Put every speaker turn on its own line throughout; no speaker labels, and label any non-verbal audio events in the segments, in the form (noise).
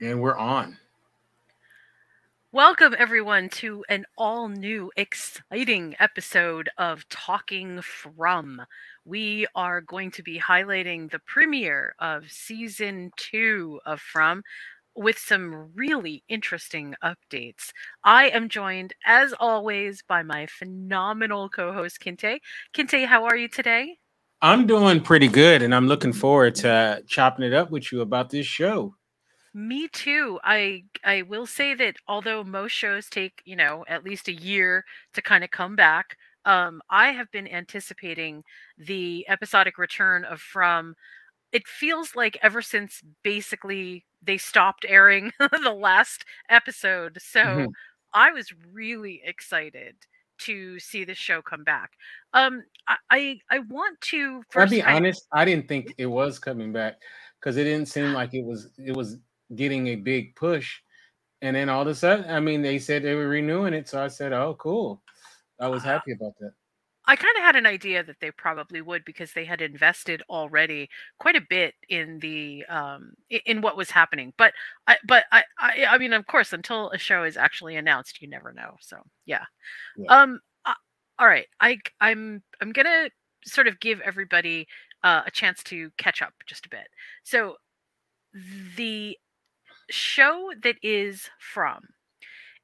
And we're on.
Welcome, everyone, to an all new, exciting episode of Talking From. We are going to be highlighting the premiere of season two of From with some really interesting updates. I am joined, as always, by my phenomenal co host, Kinte. Kinte, how are you today?
I'm doing pretty good, and I'm looking forward to chopping it up with you about this show.
Me too. I I will say that although most shows take, you know, at least a year to kind of come back, um, I have been anticipating the episodic return of From. It feels like ever since basically they stopped airing (laughs) the last episode. So
Mhm.
I was really excited to see the show come back. Um, I I, I want to First I'll be
honest, I didn't think it was coming back because it didn't seem like it was it was getting a big push. And then all of a sudden, I mean, they said they were renewing it, so I said, "Oh, cool." I was happy about that.
I kind of had an idea that they probably would because they had invested already quite a bit in the um in what was happening. But I but I I, I mean of course until a show is actually announced you never know. So yeah.
Yeah.
Um uh, all right. I I'm I'm going to sort of give everybody uh, a chance to catch up just a bit. So the show that is from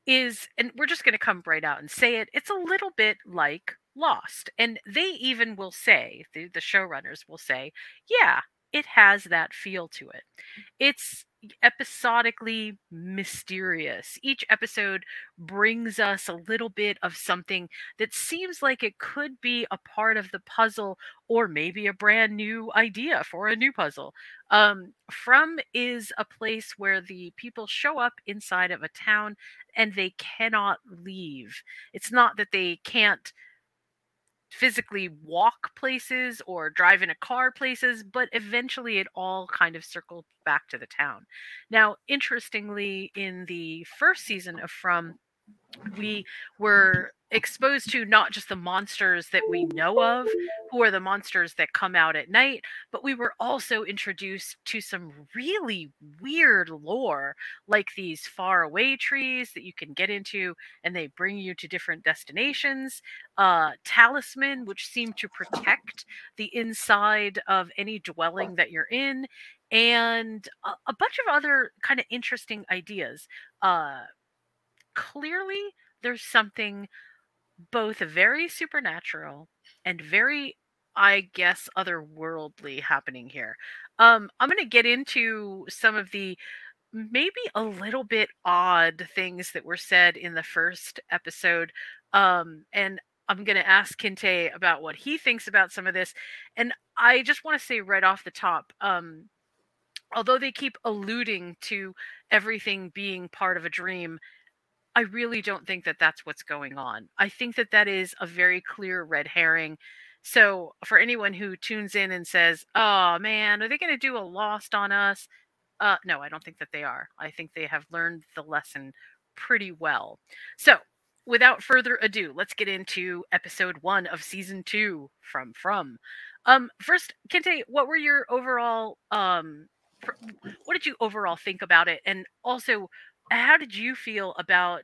is and we're just going to come right out and say it it's a little bit like lost and they even will say the, the showrunners will say yeah it has that feel to it. It's episodically mysterious. Each episode brings us a little bit of something that seems like it could be a part of the puzzle or maybe a brand new idea for a new puzzle um, from is a place where the people show up inside of a town and they cannot leave. It's not that they can't physically walk places or drive in a car places, but eventually it all kind of circled back to the town. Now, interestingly, in the first season of From, we were exposed to not just the monsters that we know of, who are the monsters that come out at night, but we were also introduced to some really weird lore, like these far away trees that you can get into and they bring you to different destinations, uh, talisman, which seem to protect the inside of any dwelling that you're in, and a, a bunch of other kind of interesting ideas. Uh, clearly there's something both very supernatural and very i guess otherworldly happening here. Um i'm going to get into some of the maybe a little bit odd things that were said in the first episode um and i'm going to ask kinte about what he thinks about some of this and i just want to say right off the top um although they keep alluding to everything being part of a dream I really don't think that that's what's going on. I think that that is a very clear red herring. So, for anyone who tunes in and says, "Oh man, are they going to do a Lost on us?" Uh, no, I don't think that they are. I think they have learned the lesson pretty well. So, without further ado, let's get into episode one of season two from From. Um, first, Kinte, what were your overall um, what did you overall think about it, and also how did you feel about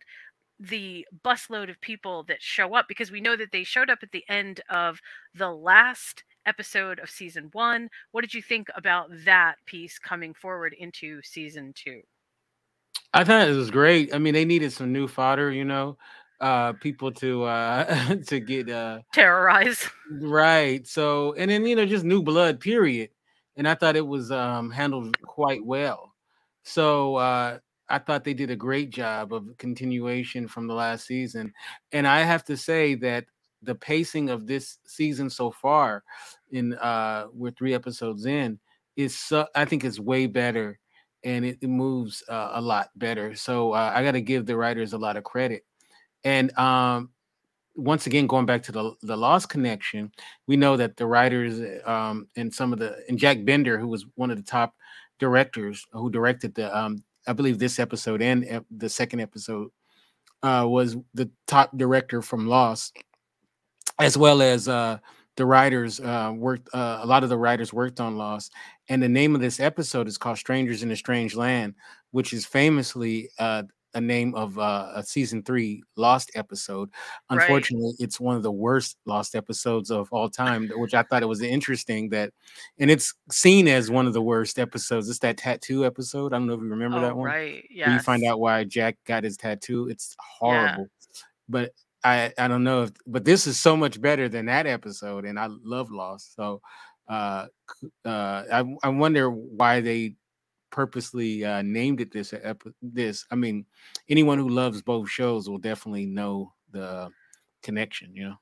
the busload of people that show up because we know that they showed up at the end of the last episode of season one. What did you think about that piece coming forward into season two?
I thought it was great. I mean, they needed some new fodder, you know, uh, people to uh (laughs) to get uh
Terrorize. (laughs)
right. So, and then you know, just new blood, period. And I thought it was um handled quite well. So uh I thought they did a great job of continuation from the last season. And I have to say that the pacing of this season so far, in uh we're three episodes in, is so I think is way better and it, moves uh, a lot better. So uh, I got to give the writers a lot of credit. And um, once again, going back to the the Lost connection, we know that the writers um, and some of the and Jack Bender, who was one of the top directors who directed the um, I believe this episode and ep- the second episode uh, was the top director from Lost, as well as uh, the writers uh, worked. Uh, a lot of the writers worked on Lost, and the name of this episode is called "Strangers in a Strange Land," which is famously uh, a name of uh, a season three Lost episode. Unfortunately, right. it's one of the worst Lost episodes of all time, which I thought it was (laughs) interesting that, and it's seen as one of the worst episodes. It's that tattoo episode. I don't know if you remember
oh,
that one.
Right. Yeah.
You find out why Jack got his tattoo. It's horrible. Yeah. But I I don't know if but this is so much better than that episode, and I love Lost. So uh uh I I wonder why they purposely uh, named it this this. I mean, anyone who loves both shows will definitely know the connection. You know.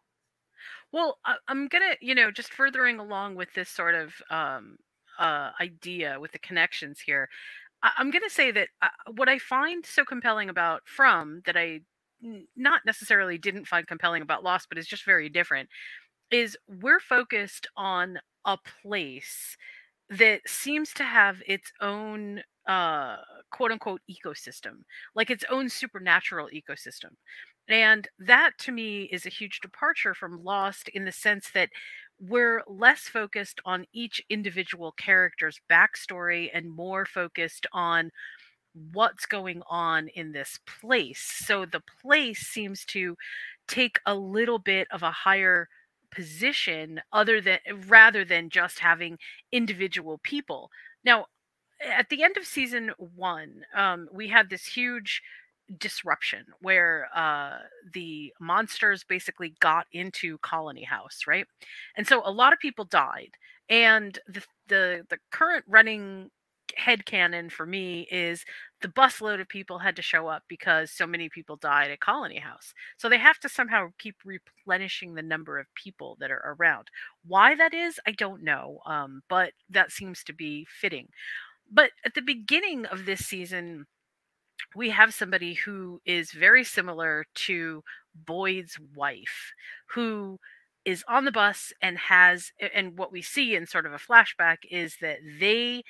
Well, I, am gonna, you know, just furthering along with this sort of um, uh, idea with the connections here. I, am gonna say that uh, what I find so compelling about From that I not necessarily didn't find compelling about Lost, but is just very different, is we're focused on a place that seems to have its own uh quote unquote ecosystem like its own supernatural ecosystem. And that to me is a huge departure from lost in the sense that we're less focused on each individual character's backstory and more focused on what's going on in this place. So the place seems to take a little bit of a higher position other than rather than just having individual people. Now, at the end of season one, um, we had this huge disruption where uh, the monsters basically got into Colony House, right? And so a lot of people died. And the the the current running head canon for me is the busload of people had to show up because so many people died at Colony House. So they have to somehow keep replenishing the number of people that are around. Why that is, I don't know, um, but that seems to be fitting. But at the beginning of this season, we have somebody who is very similar to Boyd's wife, who is on the bus and has and what we see in sort of a flashback is that they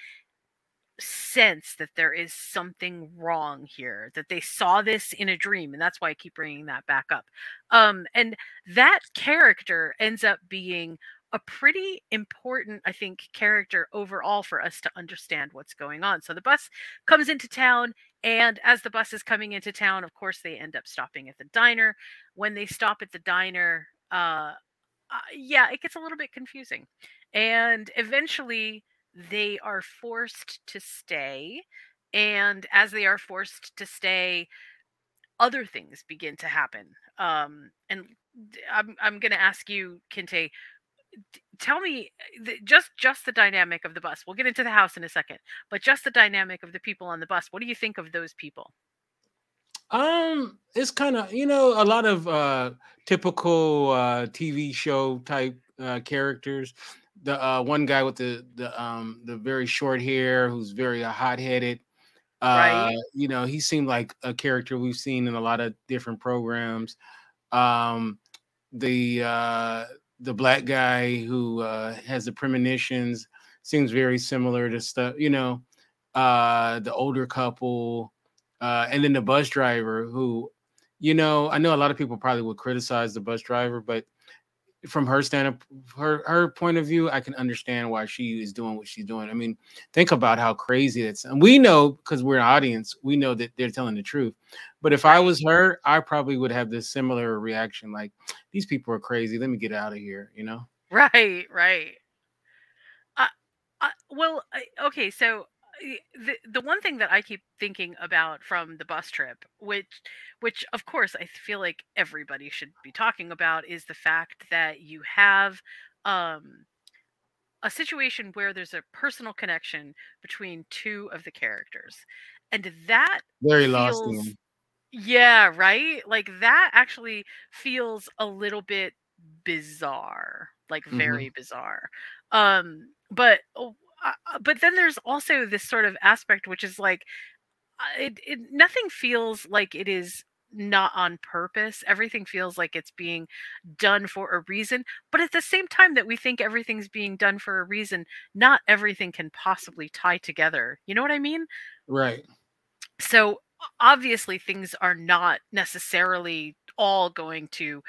sense that there is something wrong here that they saw this in a dream and that's why i keep bringing that back up. Um and that character ends up being a pretty important i think character overall for us to understand what's going on. So the bus comes into town and as the bus is coming into town of course they end up stopping at the diner. When they stop at the diner uh, uh yeah it gets a little bit confusing. And eventually they are forced to stay. And as they are forced to stay, other things begin to happen. Um, and I'm, I'm going to ask you, Kinte, tell me eh, just just the dynamic of the bus. We'll get into the house in a second, but just the dynamic of the people on the bus. What do you think of those people?
Um, it's kind of you know a lot of uh typical uh TV show type uh characters the uh, one guy with the the um the very short hair who's very uh, hot headed. Uh, right. You know, he seemed like a character we've seen in a lot of different programs. Um, the uh, the black guy who uh, has the premonitions seems very similar to stuff. You know, uh, the older couple, uh, and then the bus driver who, you know, I know a lot of people probably would criticize the bus driver, but from her stand her her point of view, I can understand why she is doing what she's doing. I mean, think about how crazy it's and we know because we're an audience, we know that they're telling the truth. But if I was her, I probably would have this similar reaction, like these people are crazy. Let me get out of here, you know?
Right, right. Uh, uh well, okay, so the the one thing that I keep thinking about from the bus trip, which which of course I feel like everybody should be talking about, is the fact that you have um, a situation where there's a personal connection between two of the characters, and that
very feels, lost.
Yeah, right. Like that actually feels a little bit bizarre, like very mm-hmm. bizarre. Um, but oh, uh, uh, but then there's also this sort of aspect which is like uh, it, it nothing feels like it is not on purpose. Everything feels like it's being done for a reason but at the same time that we think everything's being done for a reason not everything can possibly tie together. You know what i mean?
Right.
So obviously things are not necessarily all going to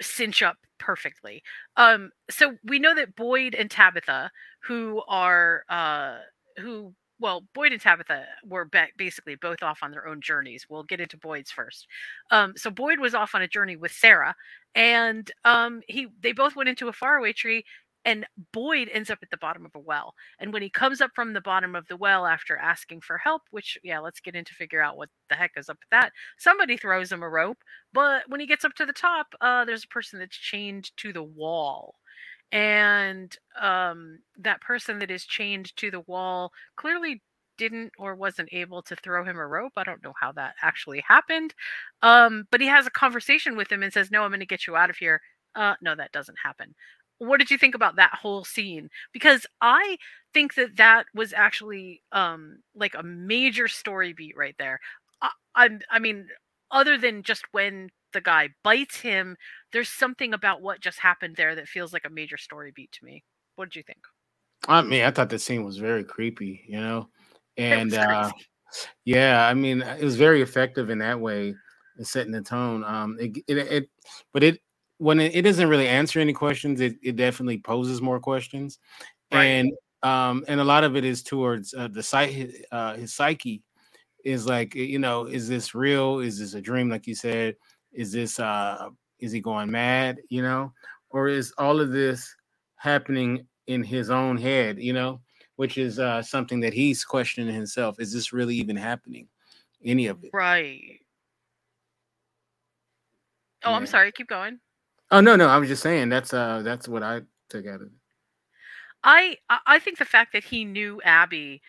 cinch up perfectly. Um, so we know that Boyd and Tabitha, who are uh, who well, Boyd and Tabitha were basically both off on their own journeys. We'll get into Boyd's first. Um, so Boyd was off on a journey with Sarah, and um, he they both went into a faraway tree and Boyd ends up at the bottom of a well. And when he comes up from the bottom of the well after asking for help, which, yeah, let's get into figure out what the heck is up with that, somebody throws him a rope. But when he gets up to the top, uh, there's a person that's chained to the wall. And um, that person that is chained to the wall clearly didn't or wasn't able to throw him a rope. I don't know how that actually happened. Um, but he has a conversation with him and says, No, I'm going to get you out of here. Uh, no, that doesn't happen what did you think about that whole scene because i think that that was actually um like a major story beat right there I, I'm, I mean other than just when the guy bites him there's something about what just happened there that feels like a major story beat to me what did you think
i mean i thought the scene was very creepy you know and uh yeah i mean it was very effective in that way in setting the tone um it, it, it but it when it, it, doesn't really answer any questions, it, it definitely poses more questions, right. and um, and a lot of it is towards uh, the site uh, his psyche is like you know is this real? Is this a dream? Like you said, is this uh is he going mad? You know, or is all of this happening in his own head? You know, which is uh, something that he's questioning himself. Is this really even happening? Any of it?
Right. Oh, yeah. I'm sorry. Keep going.
Oh no, no, I was just saying that's uh that's what I took out of it.
I I think the fact that he knew Abby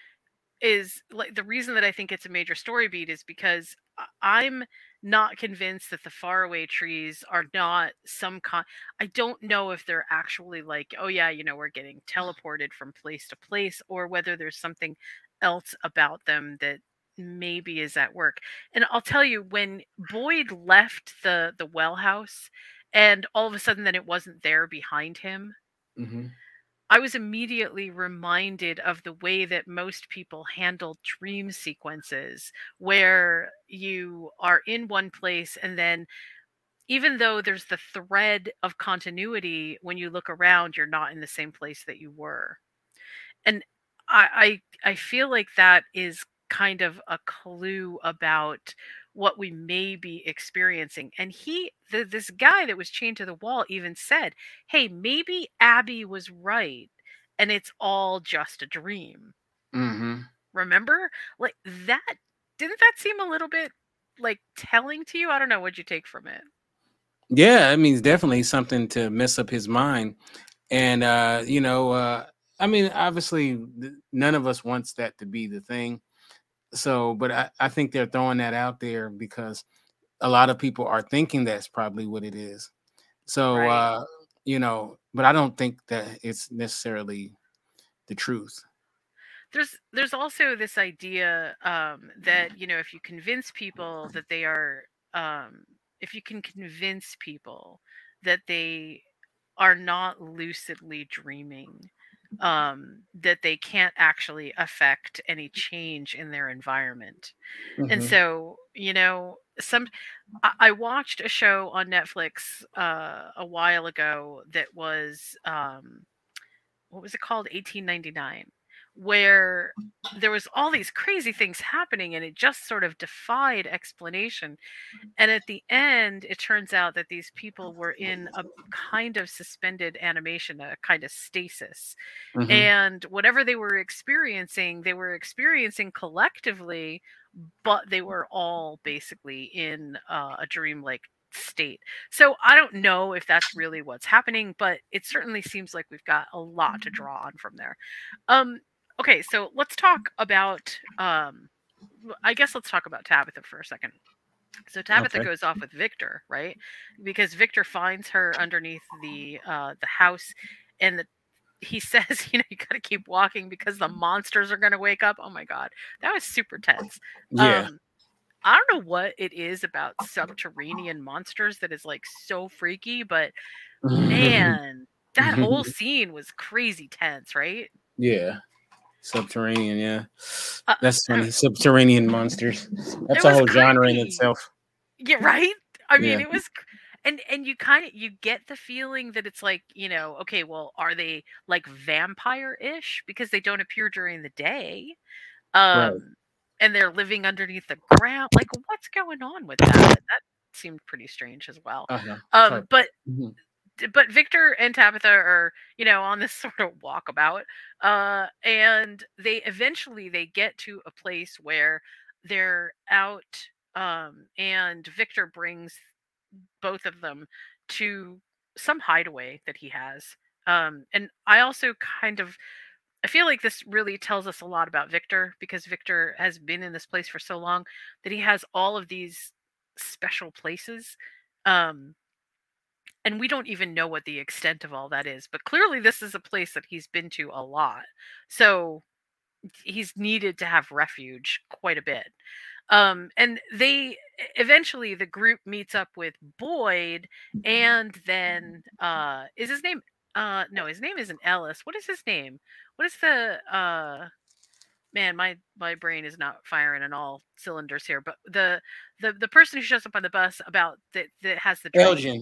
is like the reason that I think it's a major story beat is because I'm not convinced that the faraway trees are not some kind. I don't know if they're actually like, oh yeah, you know, we're getting teleported from place to place, or whether there's something else about them that maybe is at work. And I'll tell you, when Boyd left the the well house, and all of a sudden then it wasn't there behind him mm-hmm. I was immediately reminded of the way that most people handle dream sequences where you are in one place and then even though there's the thread of continuity when you look around you're not in the same place that you were. And i i, I feel like that is kind of a clue about what we may be experiencing. And he, the, this guy that was chained to the wall, even said, Hey, maybe Abby was right and it's all just a dream. Mm-hmm. Remember? Like that, didn't that seem a little bit like telling to you? I don't know. What'd you take from it?
Yeah, I mean, it's definitely something to mess up his mind. And, uh, you know, uh, I mean, obviously, none of us wants that to be the thing so, but I, I think they're throwing that out there because a lot of people are thinking that's probably what it is. So, right. uh, you know, but I don't think that it's necessarily the truth.
There's there's also this idea um, that you know if you convince people that they are um, if you can convince people that they are not lucidly dreaming um, that they can't actually affect any change in their environment. Mm-hmm. And so, you know, some I, I watched a show on Netflix uh, a while ago that was um, what was it called? 1899 where there was all these crazy things happening and it just sort of defied explanation and at the end it turns out that these people were in a kind of suspended animation a kind of stasis mm-hmm. and whatever they were experiencing they were experiencing collectively but they were all basically in uh, a dream-like state. So I don't know if that's really what's happening, but it certainly seems like we've got a lot to draw on from there. Um, okay, so let's talk about. Um, I guess let's talk about Tabitha for a second. So Tabitha okay. goes off with Victor, right? Because Victor finds her underneath the uh, the house, and the, he (laughs) says, you know, you got to keep walking because the monsters are going to wake up. Oh my god, that was super tense.
Yeah. Um,
I don't know what it is about subterranean monsters that is like so freaky, but (laughs) man, that whole scene was crazy tense, right?
Yeah. Subterranean, yeah. Uh, That's funny. Subterranean monsters. (laughs) That's a whole creepy. genre in itself.
Yeah, right? I mean, yeah. it was and and you kind of you get the feeling that it's like you know okay well are they like vampire-ish because they don't appear during the day um right. and they're living underneath the ground like what's going on with that that seemed pretty strange as well uh-huh. um but mm-hmm. But victor and tabitha are you know on this (laughs) sort of walkabout uh and they eventually they get to a place where they're out um and victor brings both of them to some hideaway that he has. Um, and I also kind of I feel like this really tells us a lot about Victor because Victor has been in this place for so long that he has all of these special places. Um, and we don't even know what the extent of all that is, but clearly this is a place that he's been to a lot. So he's needed to have refuge quite a bit. Um, and they eventually the group meets up with Boyd, and then uh, is his name? Uh, no, his name isn't Ellis. What is his name? What is the uh? Man, my my brain is not firing on all cylinders here. But the the the person who shows up on the bus about that that has the
Elgin.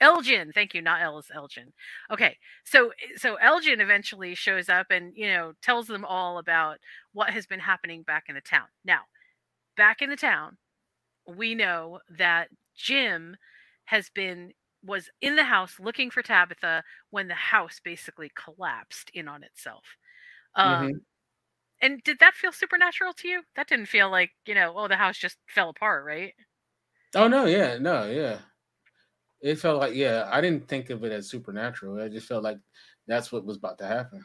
Elgin, thank you, not Ellis, Elgin. Okay, so so Elgin eventually shows up and you know tells them all about what has been happening back in the town. Now, back in the town, we know that Jim has been was in the house looking for Tabitha when the house basically collapsed in on itself. Um, mm-hmm. And did that feel supernatural to you? That didn't feel like you know, oh, the house just fell apart, right?
Oh no, yeah, no, yeah. It felt like yeah, I didn't think of it as supernatural. I just felt like that's what was about to happen.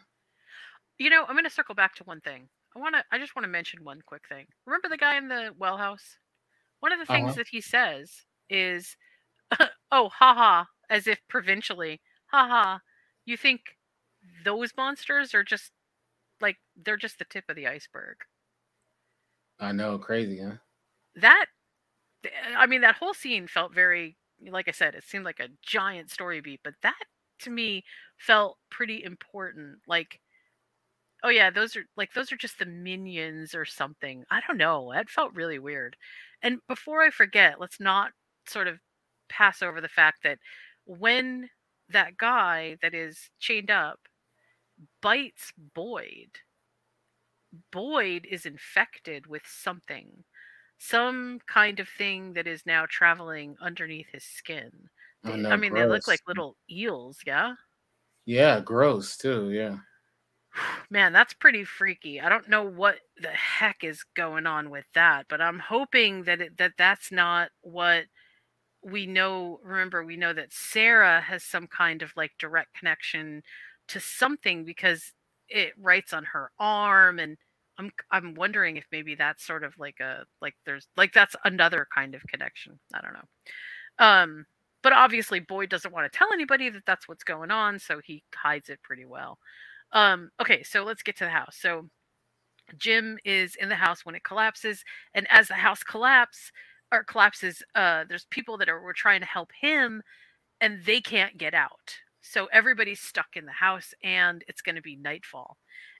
You know, I'm going to circle back to one thing. I want to. I just want to mention one quick thing. Remember the guy in the well house? One of the things uh-huh. that he says is, (laughs) "Oh, haha," as if provincially, haha. You think those monsters are just like they're just the tip of the iceberg?
I know, crazy, huh?
That, I mean, that whole scene felt very, like I said, it seemed like a giant story beat, but that to me felt pretty important. Like Oh yeah, those are like those are just the minions or something. I don't know. That felt really weird. And before I forget, let's not sort of pass over the fact that when that guy that is chained up bites Boyd, Boyd is infected with something, some kind of thing that is now traveling underneath his skin. Oh, no, I mean, gross. they look like little eels, yeah?
Yeah, gross too, yeah. (sighs)
Man, that's pretty freaky. I don't know what the heck is going on with that, but I'm hoping that it, that that's not what we know. Remember, we know that Sarah has some kind of like direct connection to something because it writes on her arm and I'm I'm wondering if maybe that's sort of like a like there's like that's another kind of connection. I don't know. Um but obviously Boyd doesn't want to tell anybody that that's what's going on, so he hides it pretty well. Um, okay, so let's get to the house. So Jim is in the house when it collapses, and as the house collapses or collapses, uh, there's people that are were trying to help him, and they can't get out. So everybody's stuck in the house, and it's going to be nightfall.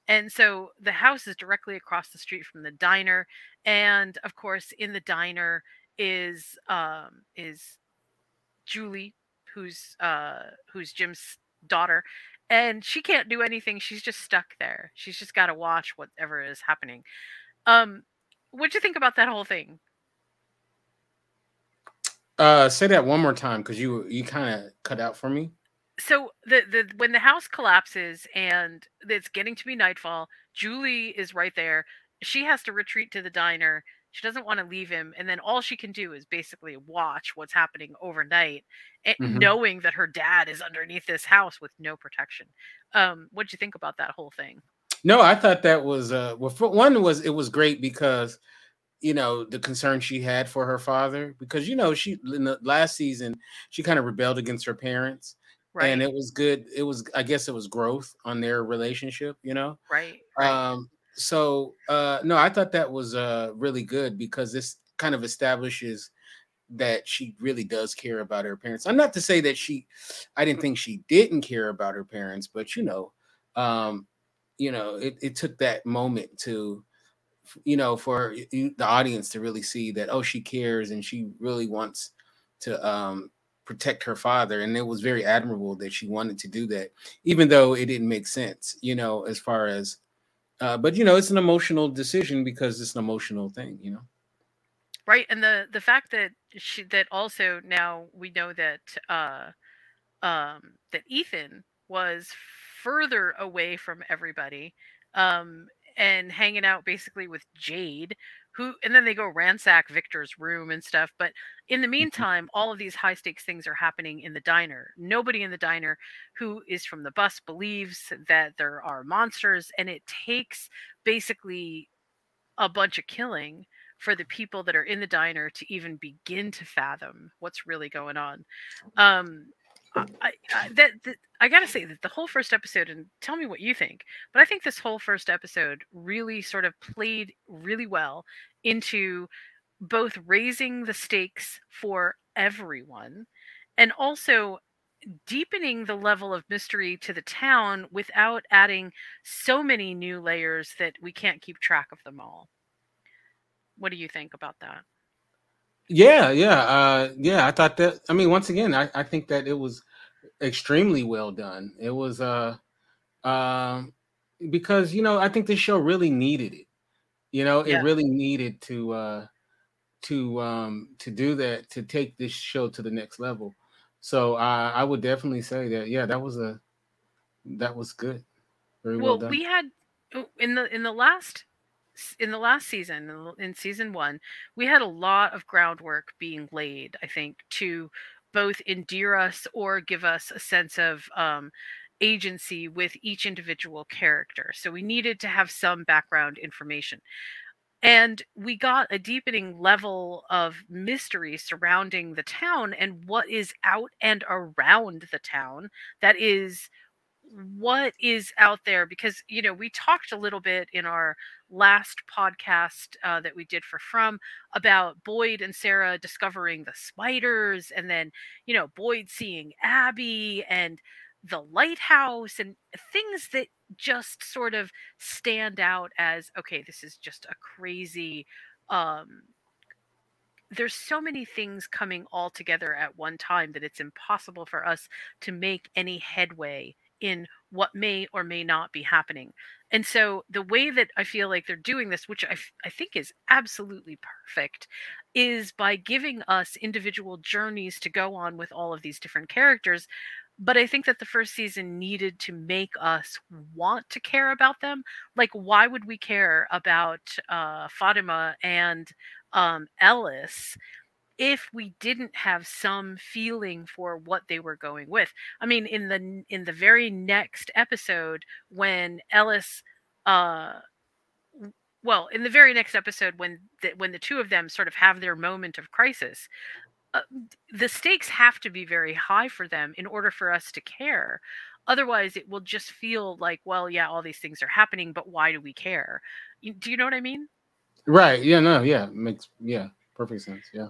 And so the house is directly across the street from the diner, and of course, in the diner is um, is Julie, who's uh, who's Jim's daughter, and she can't do anything. She's just stuck there. She's just got to watch whatever is happening. Um, what'd you think about that whole thing?
Uh, say that one more time because you you kind of cut out for me.
So the the when the house collapses and it's getting to be nightfall, Julie is right there. She has to retreat to the diner she doesn't want to leave him, and then all she can do is basically watch what's happening overnight, mm-hmm. knowing that her dad is underneath this house with no protection. Um, what'd you think about that whole thing?
No, I thought that was uh, well. For one was it was great because you know the concern she had for her father because you know she in the last season she kind of rebelled against her parents right. and it was good it was i guess it was growth on their relationship you know?
Right, right.
um so uh no i thought that was uh really good because this kind of establishes that she really does care about her parents. I'm not to say that she i didn't think she didn't care about her parents but you know um you know it, it took that moment to you know for the audience to really see that oh she cares and she really wants to um protect her father and it was very admirable that she wanted to do that even though it didn't make sense you know as far as uh, but you know it's an emotional decision because it's an emotional thing you know?
Right and the the fact that she that also now we know that uh um that ethan was further away from everybody um and hanging out basically with jade who and then they go ransack victor's room and stuff but in the mm-hmm. meantime all of these high stakes things are happening in the diner nobody in the diner who is from the bus believes that there are monsters and it takes basically a bunch of killing for the people that are in the diner to even begin to fathom what's really going on. Um, I, that, that I gotta say that the whole first episode, and tell me what you think, but I think this whole first episode really sort of played really well into both raising the stakes for everyone and also deepening the level of mystery to the town without adding so many new layers that we can't keep track of them all. What do you think about that?
Yeah, yeah, uh, yeah. I thought that. I mean, once again, I, I think that it was extremely well done. It was uh, uh, because you know I think this show really needed it. You know, yeah. it really needed to uh, to um, to do that to take this show to the next level. So uh, I would definitely say that yeah, that was a that was good.
Very well, well done. we had oh, in the in the last in the last season in season one we had a lot of groundwork being laid i think to both endear us or give us a sense of um, agency with each individual character. So we needed to have some background information. And we got a deepening level of mystery surrounding the town and what is out and around the town that is what is out there? Because you know we talked a little bit in our last podcast uh, that we did for from about boyd and sarah discovering the spiders and then you know boyd seeing abby and the lighthouse and things that just sort of stand out as okay this is just a crazy um there's so many things coming all together at one time that it's impossible for us to make any headway in what may or may not be happening. And so the way that I feel like they're doing this, which I, I think is absolutely perfect, is by giving us individual journeys to go on with all of these different characters. But I think that the first season needed to make us want to care about them. Like, why would we care about uh, Fatima and um, Ellis if we didn't have some feeling for what they were going with. I mean in the in the very next episode when ellis uh well in the very next episode when the, when the two of them sort of have their moment of crisis uh, the stakes have to be very high for them in order for us to care. Otherwise it will just feel like well yeah all these things are happening but why do we care? Do you know what i mean?
Right yeah no yeah makes yeah perfect sense yeah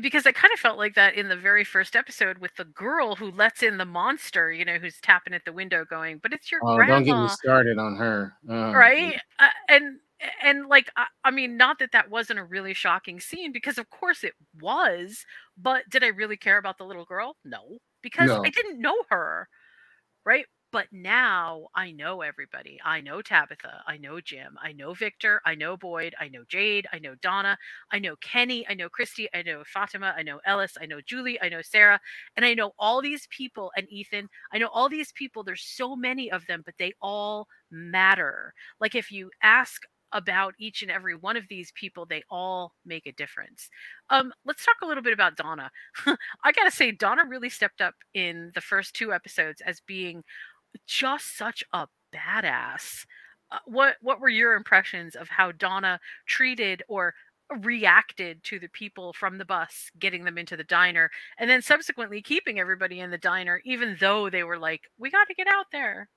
because I kind of felt like that in the very first episode with the girl who lets in the monster, you know, who's tapping at the window, going, "But it's your oh, grandma."
Don't get me started on her,
uh, right? Uh, and and like I, I, mean, not that that wasn't a really shocking scene because of course it was, but did I really care about the little girl? No, because no. I didn't know her, right? But now I know everybody. I know Tabitha. I know Jim. I know Victor. I know Boyd. I know Jade. I know Donna. I know Kenny. I know Kristi. I know Fatima. I know Ellis. I know Julie. I know Sarah. And I know all these people and Ethan. I know all these people. There's so many of them, but they all matter. Like if you ask about each and every one of these people, they all make a difference. Um, let's talk a little bit about Donna. I gotta say, Donna really stepped up in the first two episodes as being just such a badass. Uh, what what were your impressions of how Donna treated or reacted to the people from the bus getting them into the diner and then subsequently keeping everybody in the diner even though they were like we got to get out there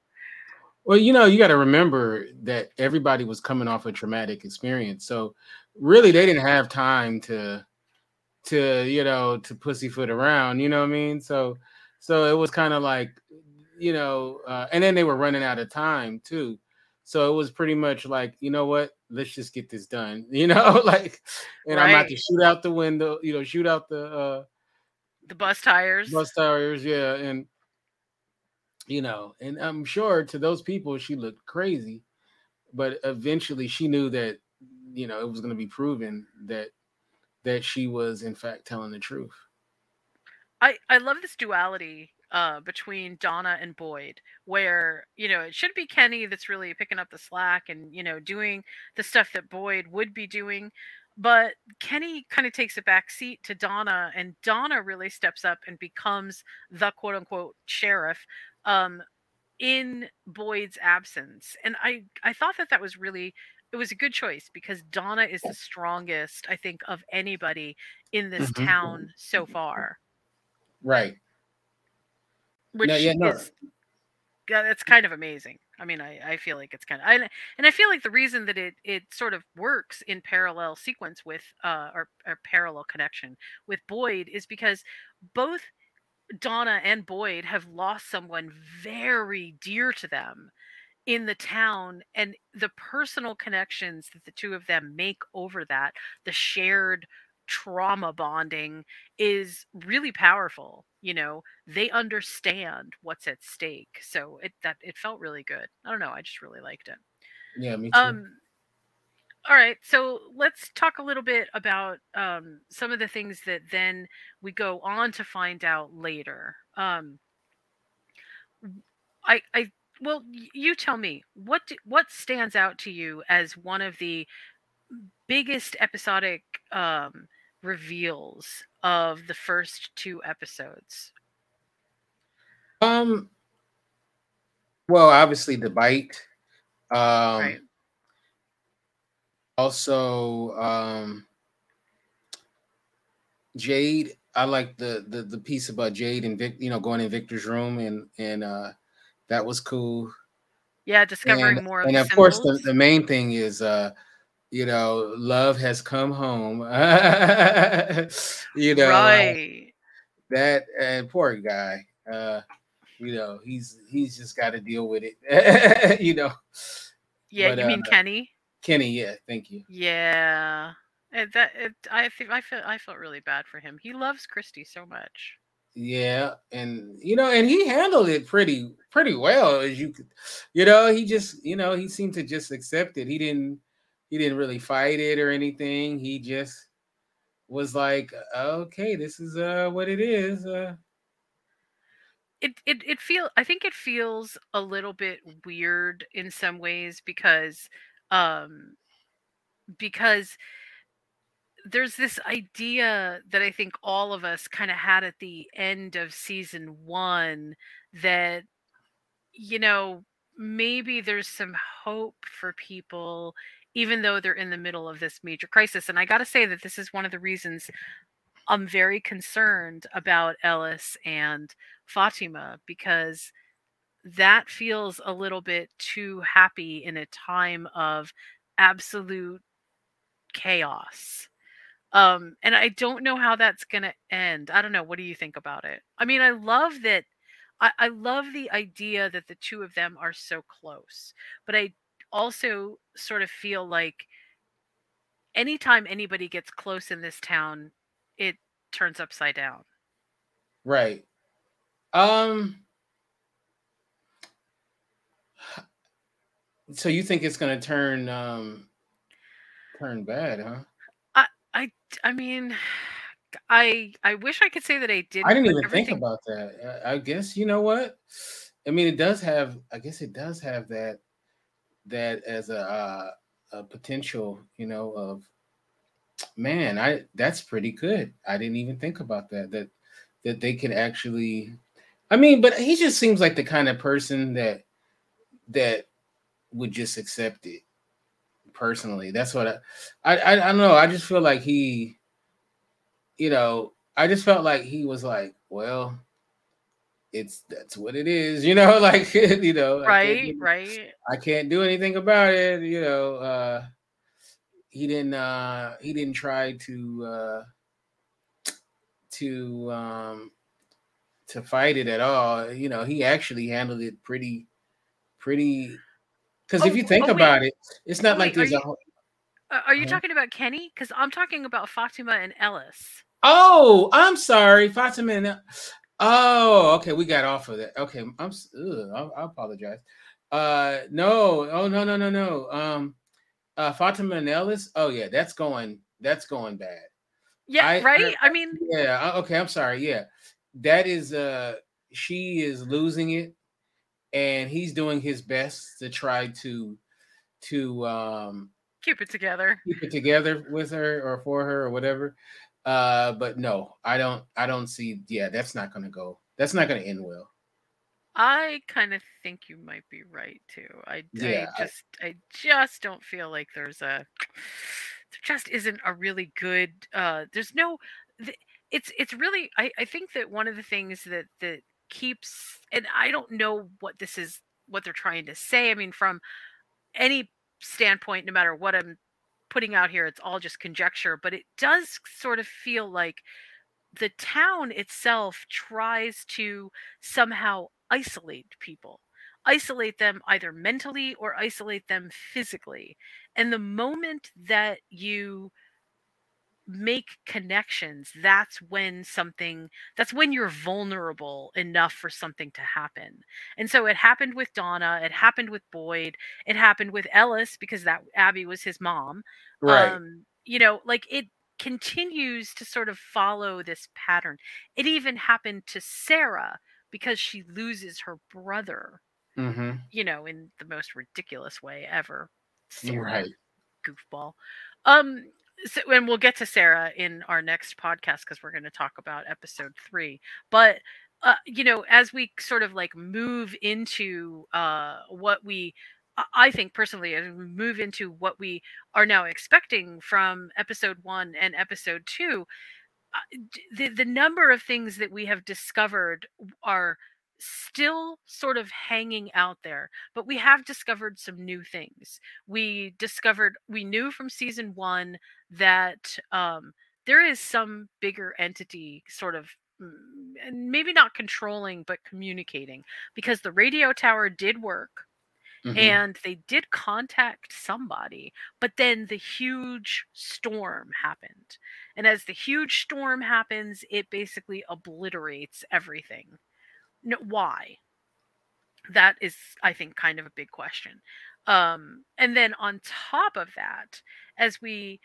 well you know you got to remember that everybody was coming off a traumatic experience so really they didn't have time to to you know to pussyfoot around you know what i mean so so it was kind of like you know, uh, and then they were running out of time too. So it was pretty much like, you know what, let's just get this done, (laughs) you know, (laughs) like, and right. I'm about to shoot out the window, you know, shoot out the uh
the bus tires.
Bus tires, yeah, and you know, and I'm sure to those people she looked crazy, but eventually she knew that you know it was going to be proven that that she was in fact telling the truth.
I I love this duality uh, between Donna and Boyd, where you know it should be Kenny that's really picking up the slack and you know doing the stuff that Boyd would be doing, but Kenny kind of takes a back seat to Donna, and Donna really steps up and becomes the quote unquote sheriff um, in Boyd's absence, and I I thought that that was really it was a good choice because Donna is the strongest I think of anybody in this mm-hmm. town so far.
Right.
Which no, yeah, no. is yeah, that's kind of amazing. I mean, I, I feel like it's kind of, I, and I feel like the reason that it it sort of works in parallel sequence with uh or, or parallel connection with Boyd is because both Donna and Boyd have lost someone very dear to them in the town and the personal connections that the two of them make over that the shared trauma bonding is really powerful you know? They understand what's at stake so it that it felt really good. I don't know i just really liked it.
Yeah me too. Um
all right so let's talk a little bit about um some of the things that then we go on to find out later. Um i i well you tell me what do, what stands out to you as one of the biggest episodic um reveals of the first two episodes?
Um well, obviously the bite. Um right. also um Jade, I like the the the piece about Jade and Vic, you know, going in Victor's room and and uh that was cool.
Yeah, discovering
and,
more.
And of, of course, the, the main thing is uh you know, love has come home. (laughs) you know,
right.
that and poor guy. Uh, you know, he's he's just got to deal with it. (laughs) you know.
Yeah, but, you mean uh, Kenny?
Kenny, yeah, thank you.
Yeah, and that it, I think I felt I felt really bad for him. He loves Kristi so much.
Yeah, and you know, and he handled it pretty pretty well as you could, you know. He just, you know, he seemed to just accept it. He didn't he didn't really fight it or anything. He just was like, okay, this is uh what it is. Uh
it it it feel I think it feels a little bit weird in some ways because um because there's this idea that I think all of us kind of had at the end of season 1 that you know maybe there's some hope for people even though they're in the middle of this major crisis. And I got to say that this is one of the reasons I'm very concerned about Ellis and Fatima because that feels a little bit too happy in a time of absolute chaos. Um, and I don't know how that's going to end. I don't know. What do you think about it? I mean, I love that. I, I love the idea that the two of them are so close, but I also sort of feel like anytime anybody gets close in this town, it turns upside down.
Right. Um so you think it's going to turn um turn bad, huh?
I I I mean I I wish I could say that I did.
I didn't even everything... think about that. I guess you know what? I mean, it does have. I guess it does have that that as a, uh, a potential, you know, of man, I that's pretty good. I didn't even think about that. That that they could actually I mean, but he just seems like the kind of person that that would just accept it personally. That's what I I I, I don't know. I just feel like he, you know, I just felt like he was like, well, it's that's what it is, you (laughs) know, like (laughs) you know,
right, I right.
I can't do anything about it, you know. Uh he didn't uh he didn't try to uh to um to fight it at all. You know, he actually handled it pretty pretty because oh, if you think oh, about it, it's not oh, like wait, there's
are
a
you, Are you uh-huh. talking about Kenny? Because I'm talking about Fatima and Ellis.
Oh, I'm sorry, Fatima. Oh, okay, we got off of that. Okay, I'm. Ugh, I, I apologize. Uh, no, oh no, no, no, no. Um, uh, Fatima and Ellis. Oh yeah, that's going. That's going bad.
Yeah, I, right. I, I mean, (laughs)
yeah. Okay, I'm sorry. Yeah, that is. Uh, she is losing it, and he's doing his best to try to, to um,
keep it together.
Keep it together with her or for her or whatever. Uh, but no, I don't. I don't see. Yeah, that's not going to go. That's not going to end well.
I kind of think you might be right too. I, yeah, I just I, I just don't feel like there's a there just isn't a really good uh there's no it's it's really I, I think that one of the things that that keeps and I don't know what this is what they're trying to say. I mean from any standpoint no matter what I'm putting out here it's all just conjecture, but it does sort of feel like the town itself tries to somehow isolate people isolate them either mentally or isolate them physically and the moment that you make connections that's when something that's when you're vulnerable enough for something to happen and so it happened with donna it happened with boyd it happened with ellis because that abby was his mom
right um,
you know like it continues to sort of follow this pattern. It even happened to Sara because she loses her brother,
mm-hmm.
you know, in the most ridiculous way ever.
Sara, right.
goofball. Um, so, and we'll get to Sara in our next podcast because we're going to talk about episode three. But uh, you know, as we sort of like move into uh, what we I think personally, as we move into what we are now expecting from episode one and episode two, uh, the the number of things that we have discovered are still sort of hanging out there but we have discovered some new things we discovered we knew from season one that um, there is some bigger entity sort of mm, maybe not controlling but communicating because the radio tower did work Mm-hmm. And they did contact somebody, but then the huge storm happened. And as the huge storm happens, it basically obliterates everything. No, why? That is, I think, kind of a big question. Um, and then on top of that, as we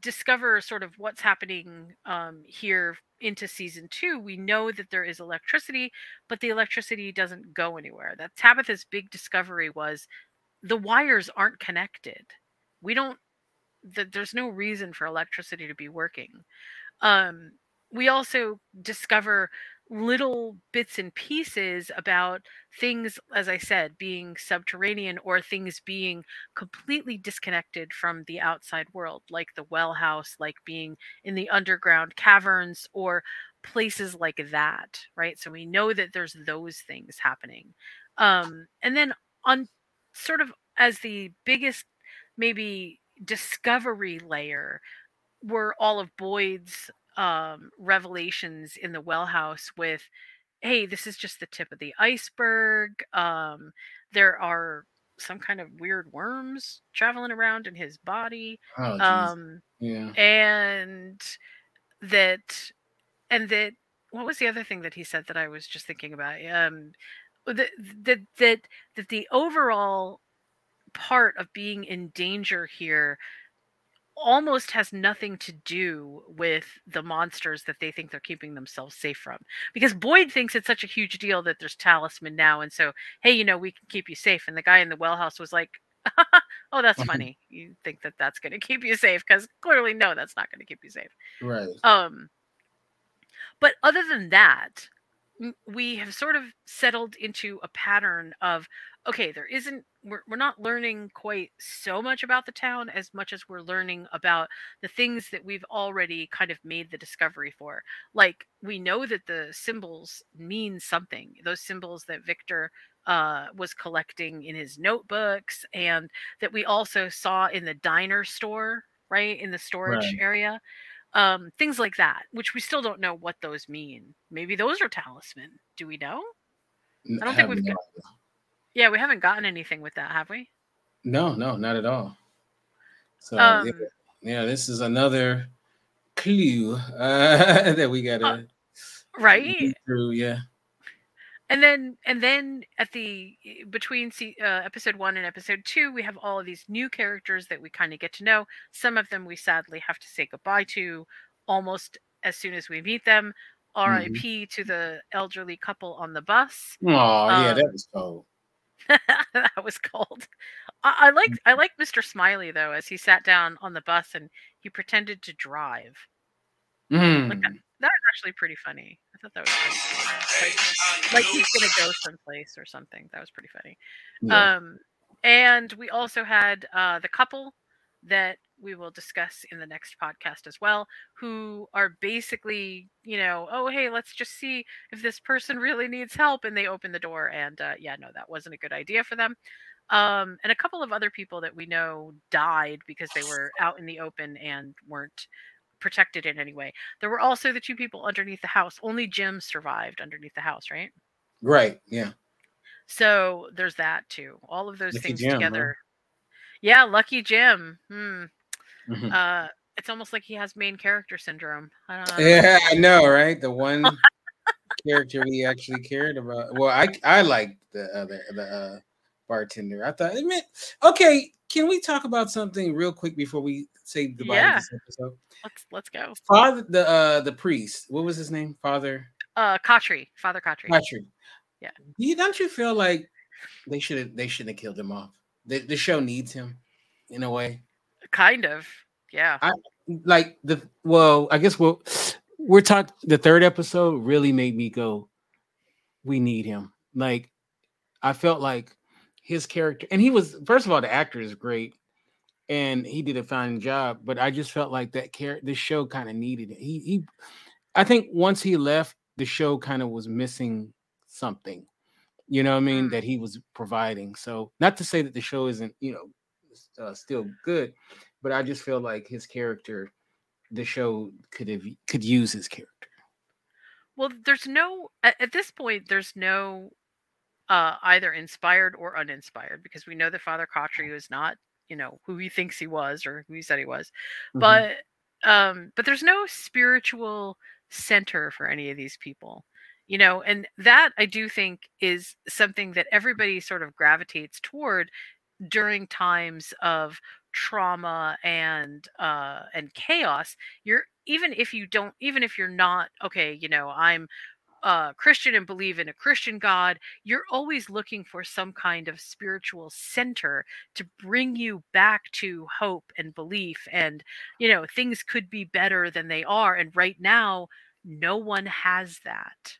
discover sort of what's happening um, here into season two, we know that there is electricity, but the electricity doesn't go anywhere. That Tabitha's big discovery was the wires aren't connected. We don't. That there's no reason for electricity to be working. Um, we also discover little bits and pieces about things, as I said, being subterranean or things being completely disconnected from the outside world, like the well house, like being in the underground caverns or places like that, right? So we know that there's those things happening. Um, and then on sort of as the biggest maybe discovery layer were all of Boyd's um, revelations in the well house with hey this is just the tip of the iceberg um, there are some kind of weird worms traveling around in his body
oh, um, yeah.
and that and that what was the other thing that he said that i was just thinking about? Um that that that, that the overall part of being in danger here almost has nothing to do with the monsters that they think they're keeping themselves safe from. Because Boyd thinks it's such a huge deal that there's talisman now, and so hey, you know, we can keep you safe. And the guy in the well house was like, (laughs) "Oh, that's (laughs) funny. you think that that's going to keep you safe? Because clearly, no, that's not going to keep you safe."
Right.
Um. But other than that, we have sort of settled into a pattern of okay, there isn't we're, we're not learning quite so much about the town as much as we're learning about the things that we've already kind of made the discovery for like we know that the symbols mean something those symbols that victor uh, was collecting in his notebooks and that we also saw in the diner store right in the storage right. area um, things like that which we still don't know what those mean maybe those are talisman do we know i don't I think we've no got, yeah, we haven't gotten anything with that, have we?
No, no, not at all. So um, yeah, yeah, this is another clue uh, (laughs) that we gotta uh,
right
through. Yeah.
And then, and then at the between uh, episode one and episode two, we have all of these new characters that we kind of get to know. Some of them we sadly have to say goodbye to almost as soon as we meet them. R.I.P. Mm-hmm. to the elderly couple on the bus.
Oh um, yeah, that was cold. (laughs)
that was cold. I, I like I like Mr. Smiley though, as he sat down on the bus and he pretended to drive.
Mm.
Like that, that was actually pretty funny. I thought that was pretty funny. Like, like he's gonna go someplace or something. That was pretty funny. Yeah. Um, and we also had uh, the couple that we will discuss in the next podcast as well, who are basically, you know, oh, hey, let's just see if this person really needs help. And they open the door, and uh, yeah, no, that wasn't a good idea for them. Um, and a couple of other people that we know died because they were out in the open and weren't protected in any way. There were also the two people underneath the house. Only Jim survived underneath the house, right?
Right. Yeah.
So there's that too. All of those Lucky things Jim, together. Huh? Yeah, Lucky Jim. Hmm. Mm-hmm. Uh, it's almost like he has main character syndrome.
I yeah, I know, right? The one character we actually cared about. Well, I I liked the other the uh, bartender. I thought, meant, okay, can we talk about something real quick before we say goodbye yeah. to this episode?
Let's let's go.
Father the uh the priest. What was his name? Father
uh Khatri. Father Khatri.
Khatri.
Yeah.
You don't you feel like they should have they shouldn't have killed him off? The, the show needs him in a way.
Kind of. Yeah.
I like the well, I guess we'll we're talking the third episode really made me go, we need him. Like I felt like his character and he was first of all, the actor is great and he did a fine job, but I just felt like that character the show kind of needed it. He he I think once he left, the show kind of was missing something. You know what I mean? Mm. That he was providing. So not to say that the show isn't, you know, uh, still good, but I just feel like his character, the show could have could use his character.
Well, there's no at, this point. There's no uh, either inspired or uninspired because we know that Father Khatri is not, you know, who he thinks he was or who he said he was, mm-hmm. but um, but there's no spiritual center for any of these people you know and that i do think is something that everybody sort of gravitates toward during times of trauma and uh and chaos you're even if you don't even if you're not okay you know i'm uh christian and believe in a christian god you're always looking for some kind of spiritual center to bring you back to hope and belief and you know things could be better than they are and right now no one has that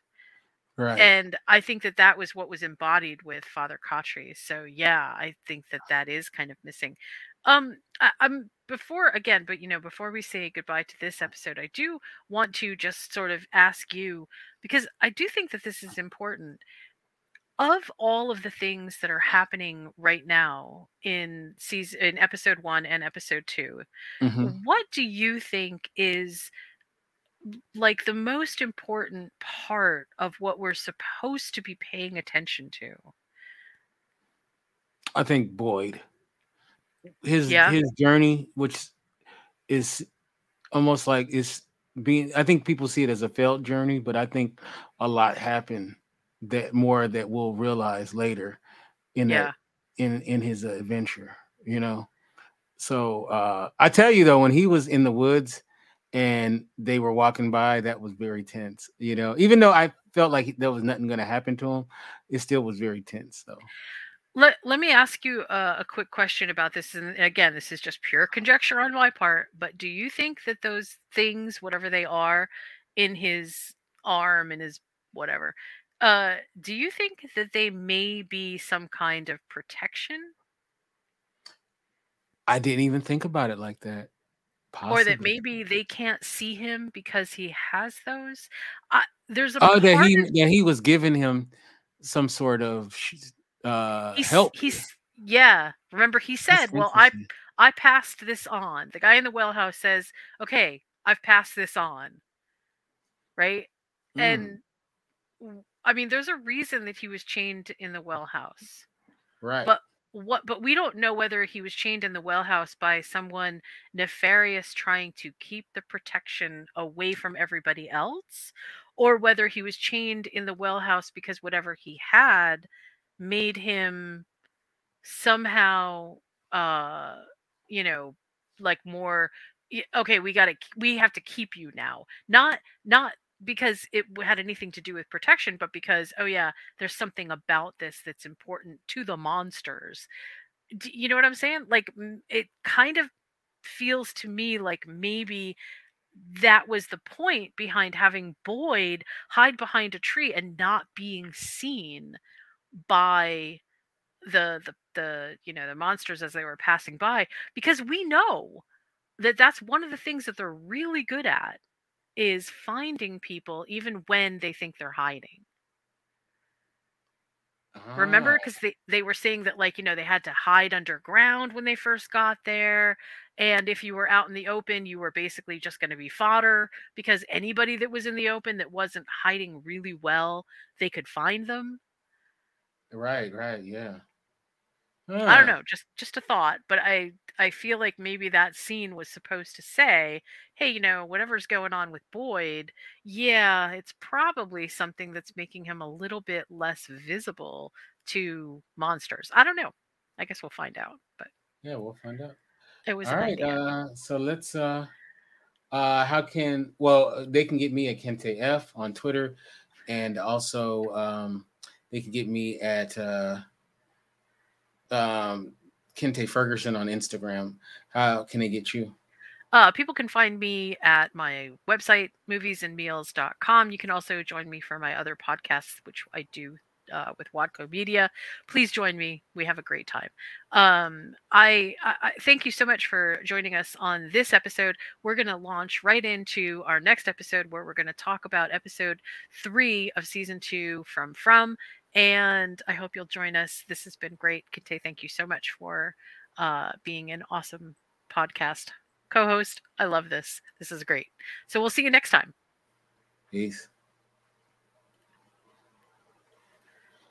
Right.
And I think that that was what was embodied with Father Khatri. So yeah, I think that that is kind of missing. Um, I, I'm before again, but you know, before we say goodbye to this episode, I do want to just sort of ask you because I do think that this is important. Of all of the things that are happening right now in season in episode one and episode 2
mm-hmm.
what do you think is like the most important part of what we're supposed to be paying attention to?
I think Boyd. His yeah. his journey, which is almost like is being I think people see it as a failed journey, but I think a lot happened that more that we'll realize later in yeah. that in in his adventure, you know. So uh I tell you though, when he was in the woods and they were walking by, that was very tense. You know, even though I felt like there was nothing going to happen to him, it still was very tense. So.
Let, let me ask you a, a quick question about this. And again, this is just pure conjecture on my part, but do you think that those things, whatever they are, in his arm, and his whatever, uh, do you think that they may be some kind of protection?
I didn't even think about it like that.
Possibly. Or that maybe they can't see him because he has those. Uh, there's a
oh that he that he was giving him some sort of uh
he's,
help.
He's yeah. Remember he said, "Well, I I passed this on." The guy in the well house says, "Okay, I've passed this on." Right? Mm. And I mean, there's a reason that he was chained in the well house.
Right.
But what but we don't know whether he was chained in the well house by someone nefarious trying to keep the protection away from everybody else or whether he was chained in the well house because whatever he had made him somehow uh you know like more okay we got to we have to keep you now. Not not because it had anything to do with protection but because oh yeah there's something about this that's important to the monsters. You know what i'm saying? Like it kind of feels to me like maybe that was the point behind having boyd hide behind a tree and not being seen by the the the you know the monsters as they were passing by because we know that that's one of the things that they're really good at is finding people even when they think they're hiding. Remember? Because ah. they, they were saying that like you know they had to hide underground when they first got there and if you were out in the open you were basically just going to be fodder because anybody that was in the open that wasn't hiding really well they could find them
right right yeah
I don't know, just just a thought, but I I feel like maybe that scene was supposed to say, hey, you know, whatever's going on with Boyd, yeah, it's probably something that's making him a little bit less visible to monsters. I don't know. I guess we'll find out, but
yeah, we'll find out.
It was
all right. Uh, so let's. uh uh How can well they can get me at Kinte F on Twitter, and also um they can get me at. uh um, Kinte Ferguson on Instagram. How can they get you?
Uh, people can find me at my website, moviesandmeals.com. You can also join me for my other podcasts, which I do uh, with Wadco Media. Please join me. We have a great time. Um, I, I, thank you so much for joining us on this episode. We're going to launch right into our next episode where we're going to talk about episode three of season two from From and I hope you'll join us. This has been great. Kinte, thank you so much for uh, being an awesome podcast co host. I love this. This is great. So we'll see you next time.
Peace.